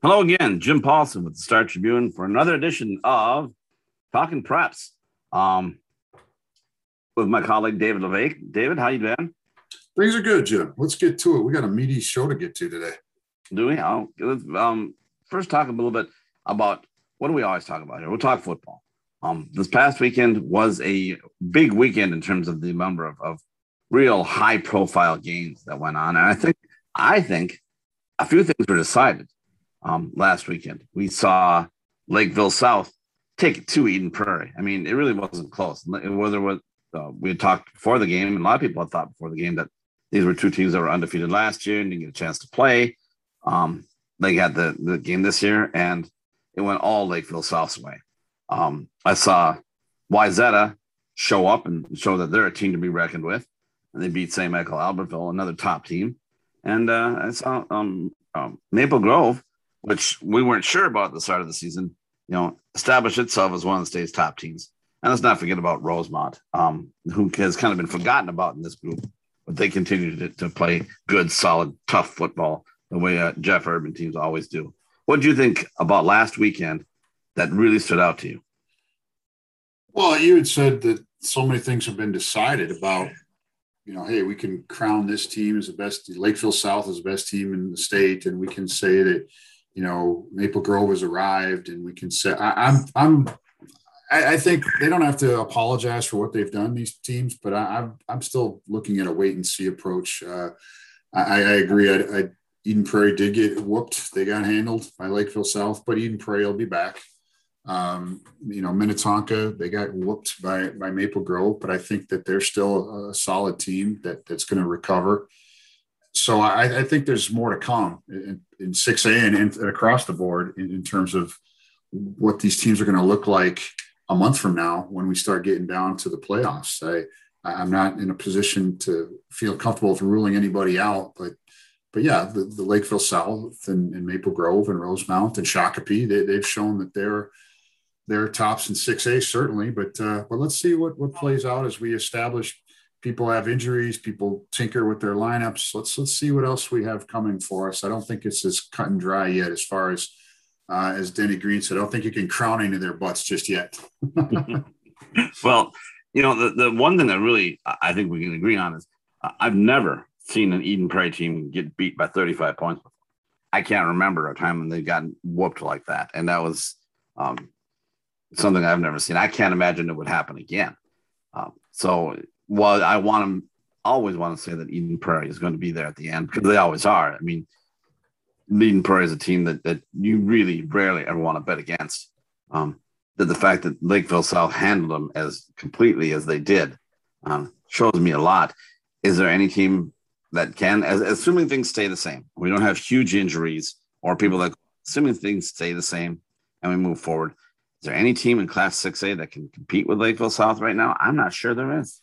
Hello again, Jim Paulsen with the Star Tribune for another edition of Talking Preps. Um, with my colleague David La Vaque. David, how you been? Things are good, Jim. Let's get to it. We got a meaty show to get to today. Do we? Oh, let's um, first talk a little bit about what do we always talk about here? We'll talk football. Um, this past weekend was a big weekend in terms of the number of, of real high profile games that went on. And I think I think a few things were decided um, last weekend. We saw Lakeville South take it to Eden Prairie. I mean, it really wasn't close. Whether was uh, we had talked before the game, and a lot of people had thought before the game that these were two teams that were undefeated last year and didn't get a chance to play. Um, they had the, the game this year, and it went all Lakeville South's way. Um, I saw Wayzata show up and show that they're a team to be reckoned with, and they beat St. Michael Albertville, another top team. And uh, I saw um, um, Maple Grove, which we weren't sure about at the start of the season, you know, establish itself as one of the state's top teams. And let's not forget about Rosemount, um, who has kind of been forgotten about in this group, but they continue to, to play good, solid, tough football the way uh, Jeff Erdmann teams always do. What do you think about last weekend that really stood out to you? Well, you had said that so many things have been decided about, you know, hey, we can crown this team as the best, Lakeville South is the best team in the state, and we can say that, you know, Maple Grove has arrived, and we can say, I, I'm, I'm I, I, think they don't have to apologize for what they've done, these teams, but I, am I'm, I'm still looking at a wait and see approach. Uh, I, I, agree. I, I, Eden Prairie did get whooped. They got handled by Lakeville South, but Eden Prairie will be back. Um, you know, Minnetonka, they got whooped by, by Maple Grove, but I think that they're still a solid team that, that's going to recover. So I, I, think there's more to come in, in 6A and, and across the board in, in terms of what these teams are going to look like a month from now when we start getting down to the playoffs. I, I'm not in a position to feel comfortable with ruling anybody out, but but yeah, the, the Lakeville South and, and, Maple Grove and Rosemount and Shakopee, they, have shown that they're they're tops in 6A certainly. But uh, but let's see what what plays out as we establish. People have injuries. People tinker with their lineups. Let's let's see what else we have coming for us. I don't think it's as cut and dry yet as far as uh, as Denny Green said, I don't think you can crown into their butts just yet. well, you know, the, the one thing that really I think we can agree on is I've never seen an Eden Prairie team get beat by 35 points. I can't remember a time when they got whooped like that. And that was um, something I've never seen. I can't imagine it would happen again. Um, so, well, I want to always want to say that Eden Prairie is going to be there at the end because they always are. I mean, Eden Prairie is a team that, that you really rarely ever want to bet against. Um, that the fact that Lakeville South handled them as completely as they did um, shows me a lot. Is there any team that can, as, assuming things stay the same, we don't have huge injuries or people that, assuming things stay the same and we move forward, is there any team in Class 6A that can compete with Lakeville South right now? I'm not sure there is.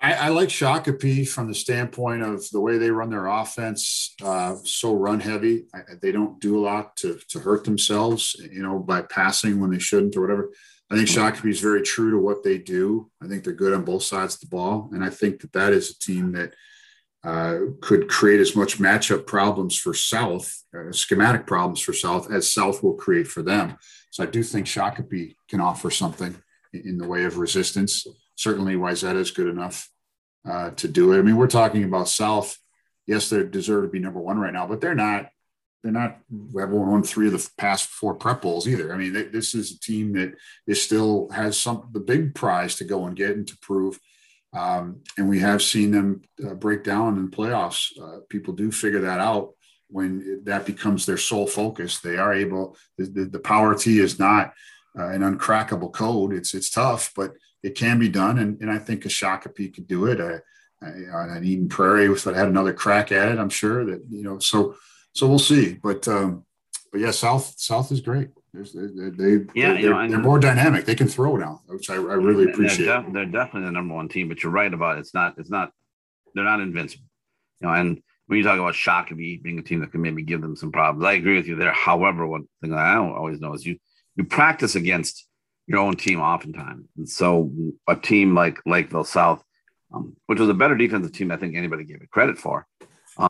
I, I like Shakopee from the standpoint of the way they run their offense, uh, so run heavy. I, they don't do a lot to, to hurt themselves, you know, by passing when they shouldn't or whatever. I think Shakopee is very true to what they do. I think they're good on both sides of the ball, and I think that that is a team that uh, could create as much matchup problems for South, uh, schematic problems for South, as South will create for them. So I do think Shakopee can offer something in, in the way of resistance certainly Wayzata is good enough uh, to do it. I mean, we're talking about South. Yes, they deserve to be number one right now, but they're not. They're not. Have won three of the past four prep bowls either. I mean, they, this is a team that is still has some the big prize to go and get and to prove. Um, and we have seen them uh, break down in playoffs. Uh, people do figure that out when that becomes their sole focus. They are able. The, the, the power T is not uh, an uncrackable code. It's it's tough, but it can be done. And, and I think a Shakopee could do it. Uh, an Eden Prairie if I had another crack at it, I'm sure that, you know, so, so we'll see. But, um, but yeah, South, South is great. There's, they, they, yeah, they're, you know, they're more dynamic. They can throw now, which I, I really appreciate. They're, def- they're, definitely the number one team, but you're right about it. it's not, it's not, they're not invincible. You know, and when you talk about Shakopee being a team that can maybe give them some problems, I agree with you there. However, one thing that I don't always know is you you practice against your own team oftentimes. And so a team like Lakeville South, um, which was a better defensive team, I think anybody gave it credit for. Um,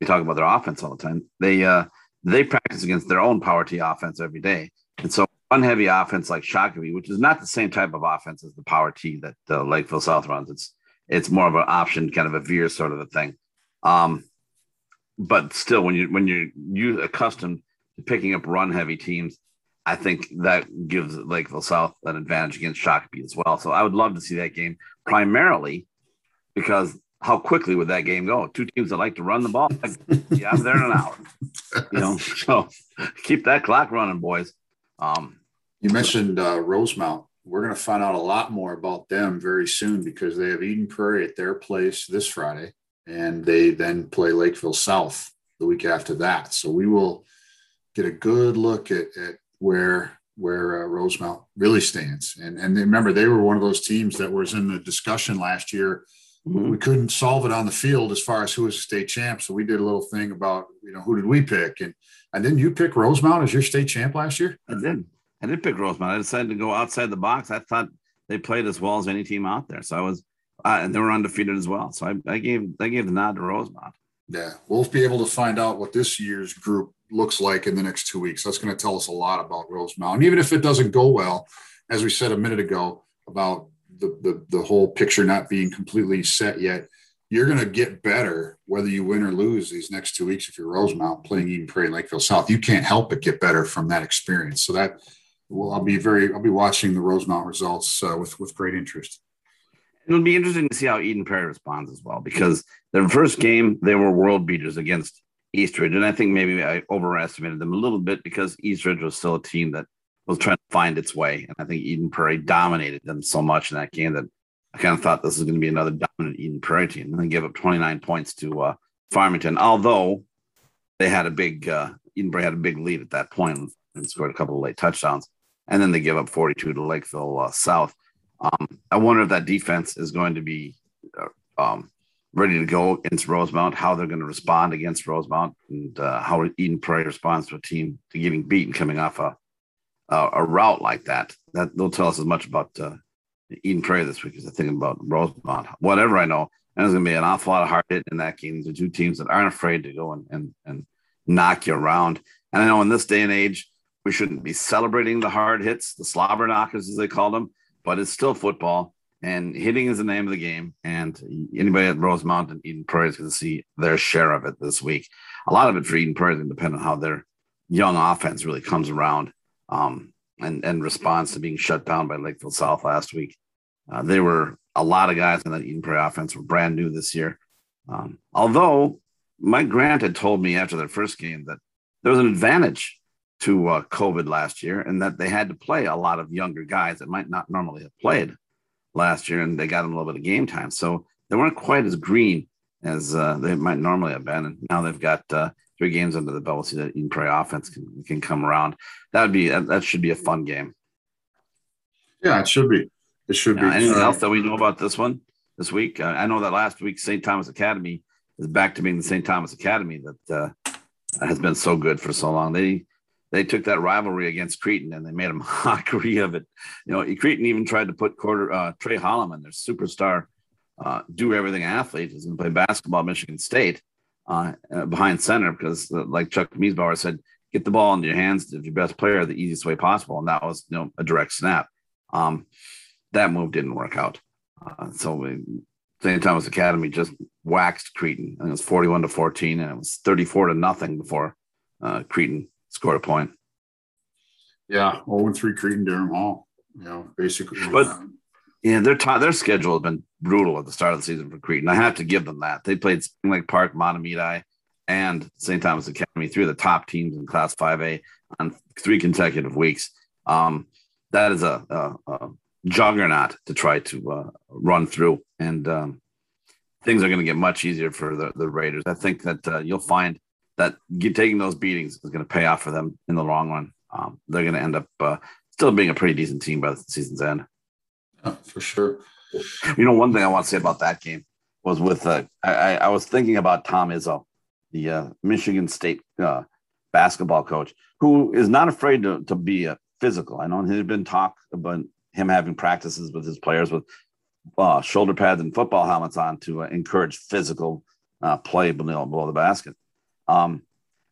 we talk about their offense all the time. They uh, they practice against their own power T offense every day. And so one heavy offense like Shakopee, which is not the same type of offense as the power T that uh, Lakeville South runs. It's it's more of an option, kind of a veer sort of a thing. Um, but still, when you when you're you accustomed to picking up run heavy teams, I think that gives Lakeville South an advantage against Shakopee as well. So I would love to see that game primarily because how quickly would that game go? Two teams that like to run the ball, yeah, there in an hour. You know, so keep that clock running, boys. Um, you mentioned uh, Rosemount. We're going to find out a lot more about them very soon because they have Eden Prairie at their place this Friday, and they then play Lakeville South the week after that. So we will get a good look at, at where where uh, Rosemount really stands. And and remember, they were one of those teams that was in the discussion last year. Mm-hmm. We couldn't solve it on the field as far as who was the state champ. So we did a little thing about you know who did we pick, and and then you pick Rosemount as your state champ last year. I did. I did pick Rosemount. I decided to go outside the box. I thought they played as well as any team out there. So I was, uh, and they were undefeated as well. So I, I gave I gave the nod to Rosemount. Yeah, we'll be able to find out what this year's group looks like in the next two weeks. That's going to tell us a lot about Rosemount. And even if it doesn't go well, as we said a minute ago about the the, the whole picture not being completely set yet, you're going to get better whether you win or lose these next two weeks if you're Rosemount playing Eden Prairie Lakeville South. You can't help but get better from that experience. So that well, I'll be very I'll be watching the Rosemount results uh, with with great interest. It'll be interesting to see how Eden Prairie responds as well because their first game they were world beaters against East Ridge, and I think maybe I overestimated them a little bit because East Ridge was still a team that was trying to find its way, and I think Eden Prairie dominated them so much in that game that I kind of thought this was going to be another dominant Eden Prairie team, and then gave up 29 points to uh, Farmington. Although they had a big uh, Eden Prairie had a big lead at that point and scored a couple of late touchdowns, and then they give up 42 to Lakeville uh, South. Um, I wonder if that defense is going to be uh, um, ready to go against Rosemount, how they're going to respond against Rosemount, and uh, how Eden Prairie responds to a team to getting beaten coming off a a, a route like that. That they'll tell us as much about uh, Eden Prairie this week as I think about Rosemount. Whatever I know, and there's going to be an awful lot of hard hit in that game. Are two teams that aren't afraid to go and, and, and knock you around. And I know in this day and age, we shouldn't be celebrating the hard hits, the slobber knockers, as they call them, but it's still football. And hitting is the name of the game. And anybody at Rosemount and Eden Prairie is going to see their share of it this week. A lot of it for Eden Prairie is going to depend on how their young offense really comes around um, and, and responds to being shut down by Lakeville South last week. Uh, they were a lot of guys in that Eden Prairie offense were brand new this year. Um, although Mike Grant had told me after their first game that there was an advantage to uh, COVID last year and that they had to play a lot of younger guys that might not normally have played last year, and they got them a little bit of game time. So they weren't quite as green as uh, they might normally have been. And now they've got uh, three games under the belt. See that Eden Prairie offense can, can come around. That would be that should be a fun game. Yeah, it should be. It should be. Anything else that we know about this one this week? Uh, I know that last week St. Thomas Academy is back to being the St. Thomas Academy that uh, has been so good for so long. They they took that rivalry against Cretin and they made a mockery of it. You know, Cretin even tried to put quarter uh, Tre Holloman, their superstar, uh, do everything athlete, who's going to play basketball at Michigan State uh, uh behind center because, uh, like Chuck Miesbauer said, get the ball in your hands of your best player the easiest way possible, and that was you know a direct snap. Um, that move didn't work out. Uh, so St. Thomas Academy just waxed Cretin, and it was 41 to 14, and it was 34 to nothing before uh, Cretin scored a point. Yeah, 0 3 Cretin Derham Hall. You know, basically. But yeah, their time, their schedule has been brutal at the start of the season for Cretin. I have to give them that. They played Spring Lake Park, Mahtomedi, and St. Thomas Academy, three of the top teams in Class 5A on three consecutive weeks. Um, that is a, a, a juggernaut to try to uh, run through. And um, things are going to get much easier for the, the Raiders. I think that uh, you'll find that taking those beatings is going to pay off for them in the long run. Um, they're going to end up uh, still being a pretty decent team by the season's end. Yeah, for sure. You know, one thing I want to say about that game was with uh, I, I was thinking about Tom Izzo, the uh, Michigan State uh, basketball coach, who is not afraid to, to be a physical. I know there's been talk about him having practices with his players with uh, shoulder pads and football helmets on to uh, encourage physical uh, play below, below the basket. Um,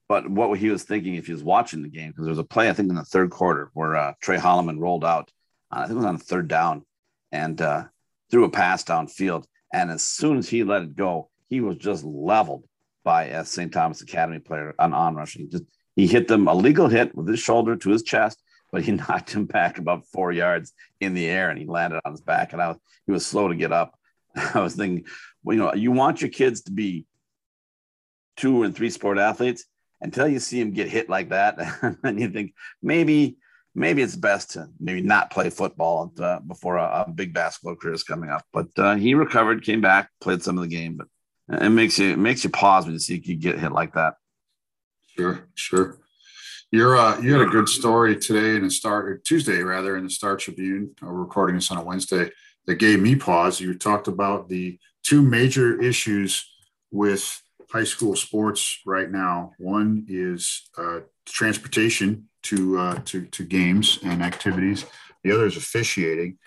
but what he was thinking if he was watching the game, because there was a play, I think, in the third quarter where uh, Tre Holloman rolled out, uh, I think it was on third down, and uh, threw a pass downfield. And as soon as he let it go, he was just leveled by a St. Thomas Academy player on on rushing. Just he hit them a legal hit with his shoulder to his chest, but he knocked him back about four yards in the air, and he landed on his back. And I was, he was slow to get up. I was thinking, well, you know, you want your kids to be two and three sport athletes until you see him get hit like that, and you think maybe maybe it's best to maybe not play football uh, before a, a, big basketball career is coming up. But uh, he recovered, came back, played some of the game, but it makes you it makes you pause when you see you get hit like that. Sure, sure. You're uh, you had a good story today in the Star Tuesday rather in the Star Tribune. Uh, recording this on a Wednesday that gave me pause. You talked about the two major issues with high school sports right now. One is uh, transportation to uh, to to games and activities. The other is officiating.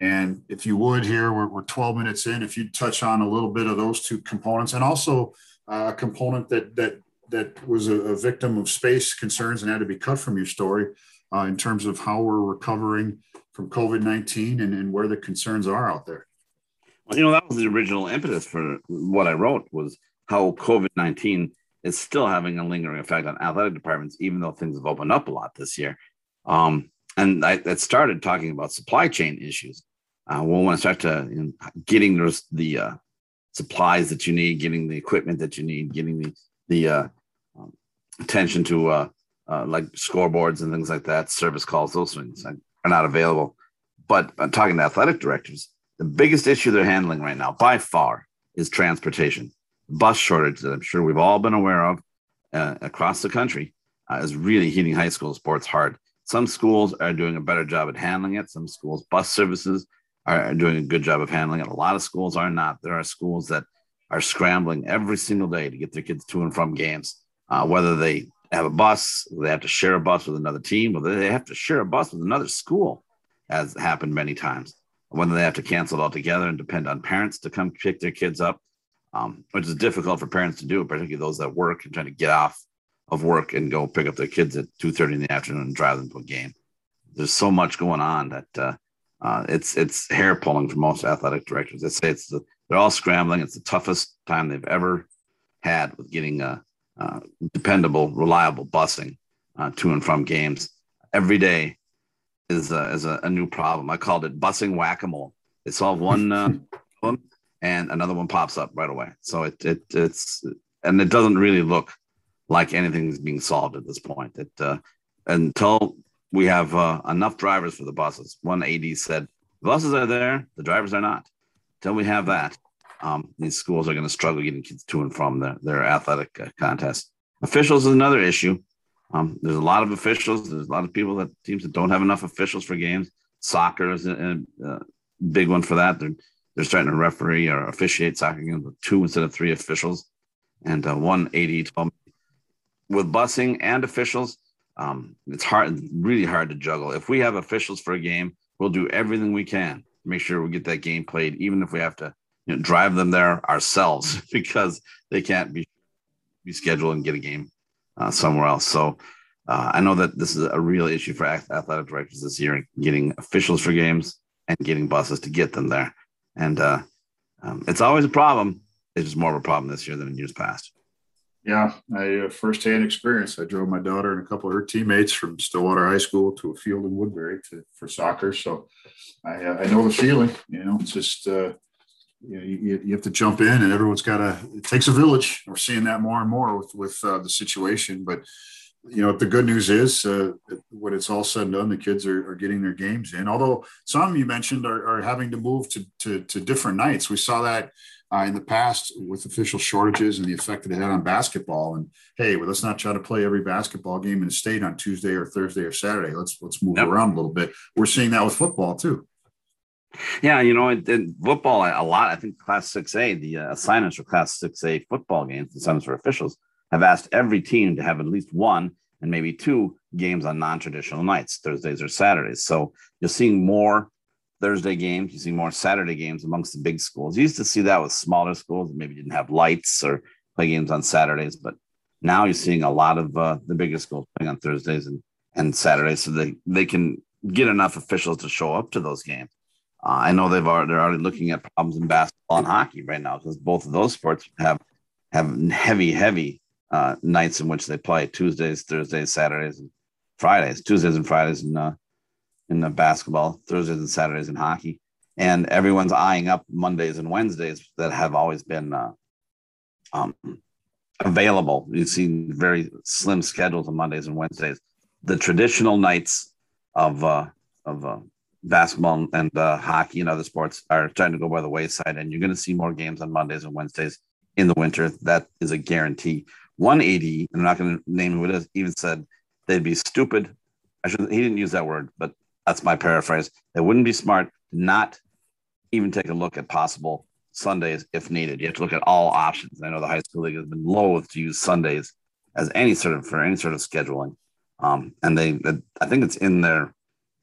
And if you would, here we're, we're 12 minutes in. If you touch on a little bit of those two components, and also uh, a component that that that was a, a, victim of space concerns and had to be cut from your story, uh, in terms of how we're recovering from COVID 19 and, and where the concerns are out there. Well, you know that was the original impetus for what I wrote was how COVID 19 is still having a lingering effect on athletic departments, even though things have opened up a lot this year. Um, and I, I, started talking about supply chain issues. Uh, we'll want to start to you know, getting those, the uh, supplies that you need, getting the equipment that you need, getting the the uh, um, attention to uh, uh, like scoreboards and things like that, service calls, those things are not available. But I'm talking to athletic directors. The biggest issue they're handling right now, by far, is transportation bus shortage that I'm sure we've all been aware of uh, across the country uh, is really hitting high school sports hard. Some schools are doing a better job at handling it. Some schools, bus services are doing a good job of handling it. A lot of schools are not. There are schools that are scrambling every single day to get their kids to and from games, uh, whether they have a bus, they have to share a bus with another team, whether they have to share a bus with another school, as happened many times, whether they have to cancel it altogether and depend on parents to come pick their kids up um, which is difficult for parents to do, particularly those that work and trying to get off of work and go pick up their kids at two thirty in the afternoon and drive them to a game. There's so much going on that uh, uh, it's it's hair pulling for most athletic directors. They say it's the, they're all scrambling. It's the toughest time they've ever had with getting a, uh, dependable, reliable busing uh, to and from games. Every day is a, is a, a new problem. I called it busing whack a mole. They solve one uh, and another one pops up right away. So it, it it's and it doesn't really look like anything's being solved at this point. It uh, until we have uh, enough drivers for the buses. One AD said the buses are there, the drivers are not. Until we have that, um, these schools are going to struggle getting kids to and from their, their athletic uh, contests. Officials is another issue. Um, there's a lot of officials. There's a lot of people that teams that don't have enough officials for games. Soccer is a, a big one for that. They're they're starting to referee or officiate soccer games with two instead of three officials. And uh, one AD told me with busing and officials, um, it's hard, really hard to juggle. If we have officials for a game, we'll do everything we can to make sure we get that game played, even if we have to you know, drive them there ourselves because they can't be be scheduled and get a game uh, somewhere else. So uh, I know that this is a real issue for athletic directors this year, getting officials for games and getting buses to get them there and uh, um, it's always a problem. It's just more of a problem this year than in years past. Yeah, I uh, firsthand experience. I drove my daughter and a couple of her teammates from Stillwater High School to a field in Woodbury to, for soccer. So I, uh, I know the feeling. You know, it's just uh, you, know, you, you have to jump in, and everyone's got to. It takes a village. We're seeing that more and more with with uh, the situation, but you know, the good news is uh, when it's all said and done, the kids are, are getting their games in. Although some you mentioned are, are having to move to, to, to, different nights. We saw that uh, in the past with official shortages and the effect that it had on basketball. And hey, well, let's not try to play every basketball game in the state on Tuesday or Thursday or Saturday. Let's let's move yep. around a little bit. We're seeing that with football too. Yeah, you know, in, football, a lot. I think Class Six A, the uh, assignments for Class Six A football games, the assignments for officials have asked every team to have at least one and maybe two games on non-traditional nights, Thursdays or Saturdays. So you're seeing more Thursday games, you see more Saturday games amongst the big schools. You used to see that with smaller schools maybe didn't have lights or play games on Saturdays, but Now you're seeing a lot of uh, the bigger schools playing on Thursdays and, and Saturdays, so they, they can get enough officials to show up to those games. Uh, I know they've already, they're already looking at problems in basketball and hockey right now because both of those sports have have heavy, heavy uh, nights in which they play Tuesdays, Thursdays, Saturdays, and Fridays. Tuesdays and Fridays in uh, in the basketball, Thursdays and Saturdays in hockey, and everyone's eyeing up Mondays and Wednesdays that have always been uh, um, available. You've seen very slim schedules on Mondays and Wednesdays. The traditional nights of uh, of uh, basketball and uh, hockey and other sports are starting to go by the wayside, and you're going to see more games on Mondays and Wednesdays in the winter. That is a guarantee. 180, I'm not going to name who it is, even said they'd be stupid. I should he didn't use that word, but that's my paraphrase. It wouldn't be smart to not even take a look at possible Sundays if needed. You have to look at all options. I know the high school league has been loath to use Sundays as any sort of for any sort of scheduling, um, and they I think it's in their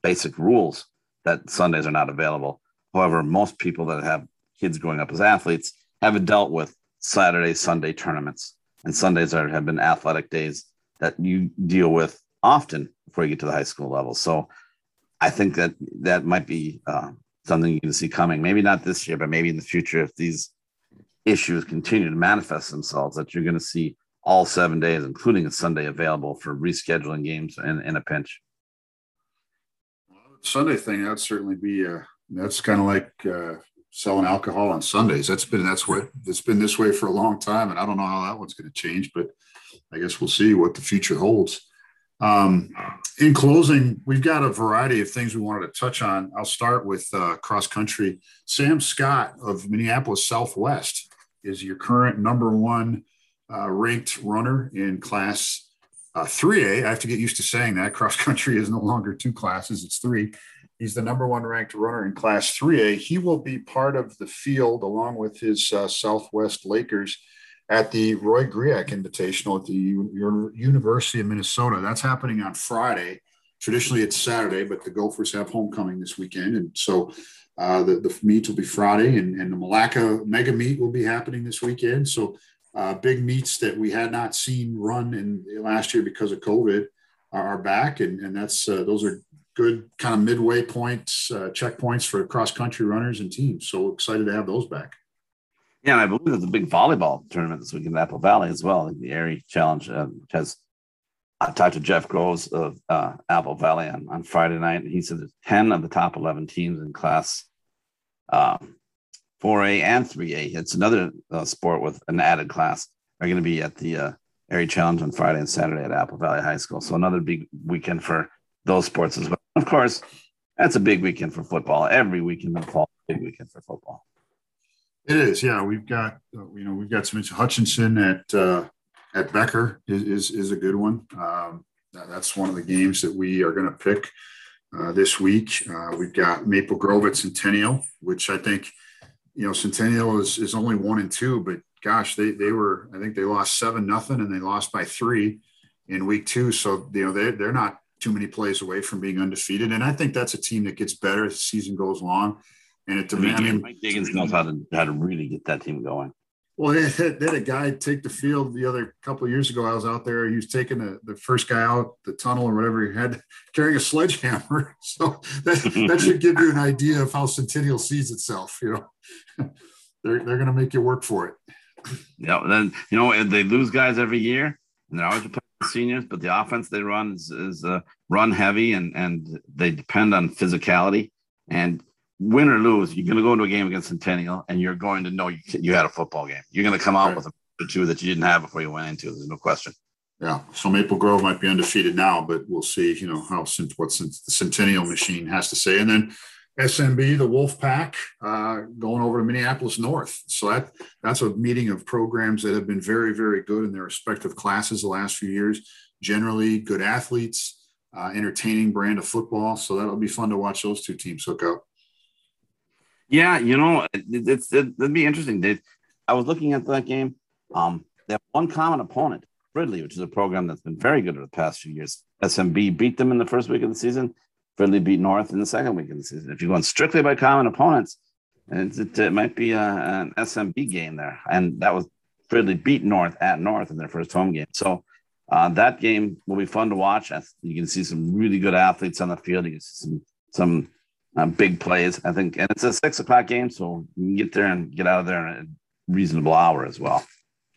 basic rules that Sundays are not available. However, most people that have kids growing up as athletes haven't dealt with Saturday, Sunday tournaments, and Sundays are have been athletic days that you deal with often before you get to the high school level. So, I think that that might be uh, something you can see coming. Maybe not this year, but maybe in the future, if these issues continue to manifest themselves, that you're going to see all seven days, including a Sunday, available for rescheduling games in, in a pinch. Sunday thing, that'd certainly be uh, that's kind of like uh, selling alcohol on Sundays. That's been that's what it's been this way for a long time, and I don't know how that one's going to change, but I guess we'll see what the future holds. Um, in closing, we've got a variety of things we wanted to touch on. I'll start with uh, cross country. Sam Scott of Minneapolis Southwest is your current number one uh, ranked runner in class uh, 3A, I have to get used to saying that. Cross country is no longer two classes, it's three. He's the number one ranked runner in Class 3A. He will be part of the field along with his uh, Southwest Lakers at the Roy Griak Invitational at the U- University of Minnesota. That's happening on Friday. Traditionally, it's Saturday, but the Gophers have homecoming this weekend. And so uh, the, the meet will be Friday, and, and the Milaca Mega Meet will be happening this weekend. So uh, big meets that we had not seen run in last year because of COVID are back, and, and that's uh, those are good kind of midway points, uh, checkpoints for cross country runners and teams. So excited to have those back. Yeah, and I believe there's a big volleyball tournament this week in Apple Valley as well. The Erie Challenge uh, has. I talked to Jeff Groves of uh, Apple Valley on, on Friday night, and he said there's 10 of the top 11 teams in class um, 4A and 3A. It's another uh, sport with an added class. Are going to be at the uh, Challenge on Friday and Saturday at Apple Valley High School. So another big weekend for those sports as well. Of course, that's a big weekend for football. Every weekend in the fall, big weekend for football. It is, yeah. We've got uh, you know we've got some Hutchinson at uh, at Becker is, is, is a good one. Um, that's one of the games that we are going to pick uh, this week. Uh, we've got Maple Grove at Centennial, which I think you know, Centennial is, is only one and two, but gosh, they, they were, I think they lost seven, nothing, and they lost by three in week two. So, you know, they, they're not too many plays away from being undefeated. And I think that's a team that gets better as the season goes along. And it demands. I mean, Mike Diggins knows how to, how to really get that team going. Well, they had, they had, a guy take the field the other couple of years ago. I was out there. He was taking the, the first guy out the tunnel or whatever. He had carrying a sledgehammer. So that, that should give you an idea of how Centennial sees itself. You know, they're they're going to make you work for it. Yeah. Then you know they lose guys every year, and they're always seniors. But the offense they run is, is uh, run heavy, and and they depend on physicality. And win or lose, you're going to go into a game against Centennial, and you're going to know you, you had a football game. You're going to come out right. with a two that you didn't have before you went into. There's no question. Yeah. So Maple Grove might be undefeated now, but we'll see. You know how since what since the Centennial machine has to say, and then SMB, the Wolf Pack, uh, going over to Minneapolis North. So that that's a meeting of programs that have been very, very good in their respective classes the last few years. Generally, good athletes, uh, entertaining brand of football. So that'll be fun to watch those two teams hook up. Yeah, you know, it, it's it, it'd be interesting. They, I was looking at that game. Um, they have one common opponent, Fridley, which is a program that's been very good over the past few years. SMB beat them in the first week of the season. Fridley beat North in the second week of the season. If you're going strictly by common opponents, it, it, might be a, an SMB game there. And that was Fridley beat North at North in their first home game. So uh, that game will be fun to watch. You can see some really good athletes on the field. You can see some some uh, big plays. I think, and it's a six o'clock game, so you can get there and get out of there in a reasonable hour as well.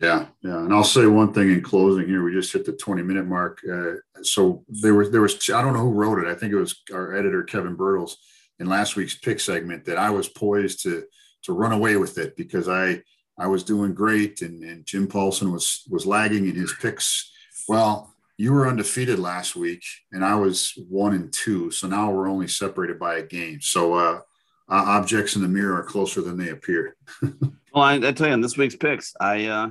Yeah, yeah, and I'll say one thing in closing here. We just hit the twenty minute mark. Uh, so there was there was I don't know who wrote it. I think it was our editor Kevin Birtles in last week's pick segment that I was poised to to run away with it because I I was doing great and, and Jim Paulsen was was lagging in his picks. Well, you were undefeated last week and I was one and two. So now we're only separated by a game. So uh, objects in the mirror are closer than they appear. well, I, I, tell you, in this week's picks, I uh,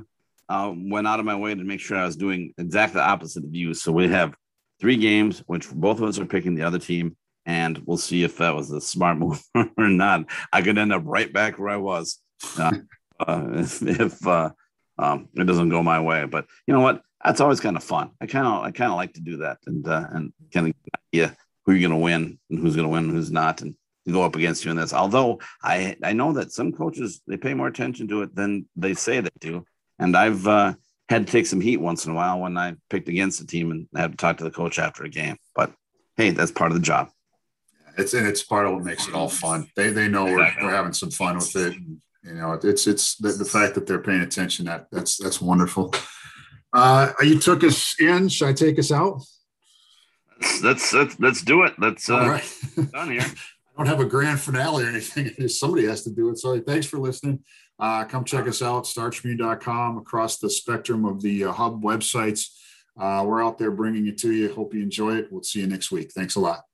uh, went out of my way to make sure I was doing exactly the opposite of you. So we have three games, which both of us are picking the other team, and we'll see if that was a smart move or not. I could end up right back where I was uh, uh, if, uh, um, it doesn't go my way. But you know what? that's always kind of fun. I kind of I kind of like to do that and uh, and kind of yeah who you're going to win and who's going to win and who's not and go up against you in this. Although I I know that some coaches they pay more attention to it than they say they do, and I've uh, had to take some heat once in a while when I picked against the team and had to talk to the coach after a game. But hey, that's part of the job. It's and it's part of what makes it all fun. They they know we're, we're having some fun with it. And, you know, it's it's the, the fact that they're paying attention that that's that's wonderful. Uh, you took us in. Should I take us out? Let's let's let's, do it. Let's uh, right. done here. I don't have a grand finale or anything. Somebody has to do it. So thanks for listening. Uh, come check us out, startribune.com, across the spectrum of the uh, hub websites. Uh, we're out there bringing it to you. Hope you enjoy it. We'll see you next week. Thanks a lot.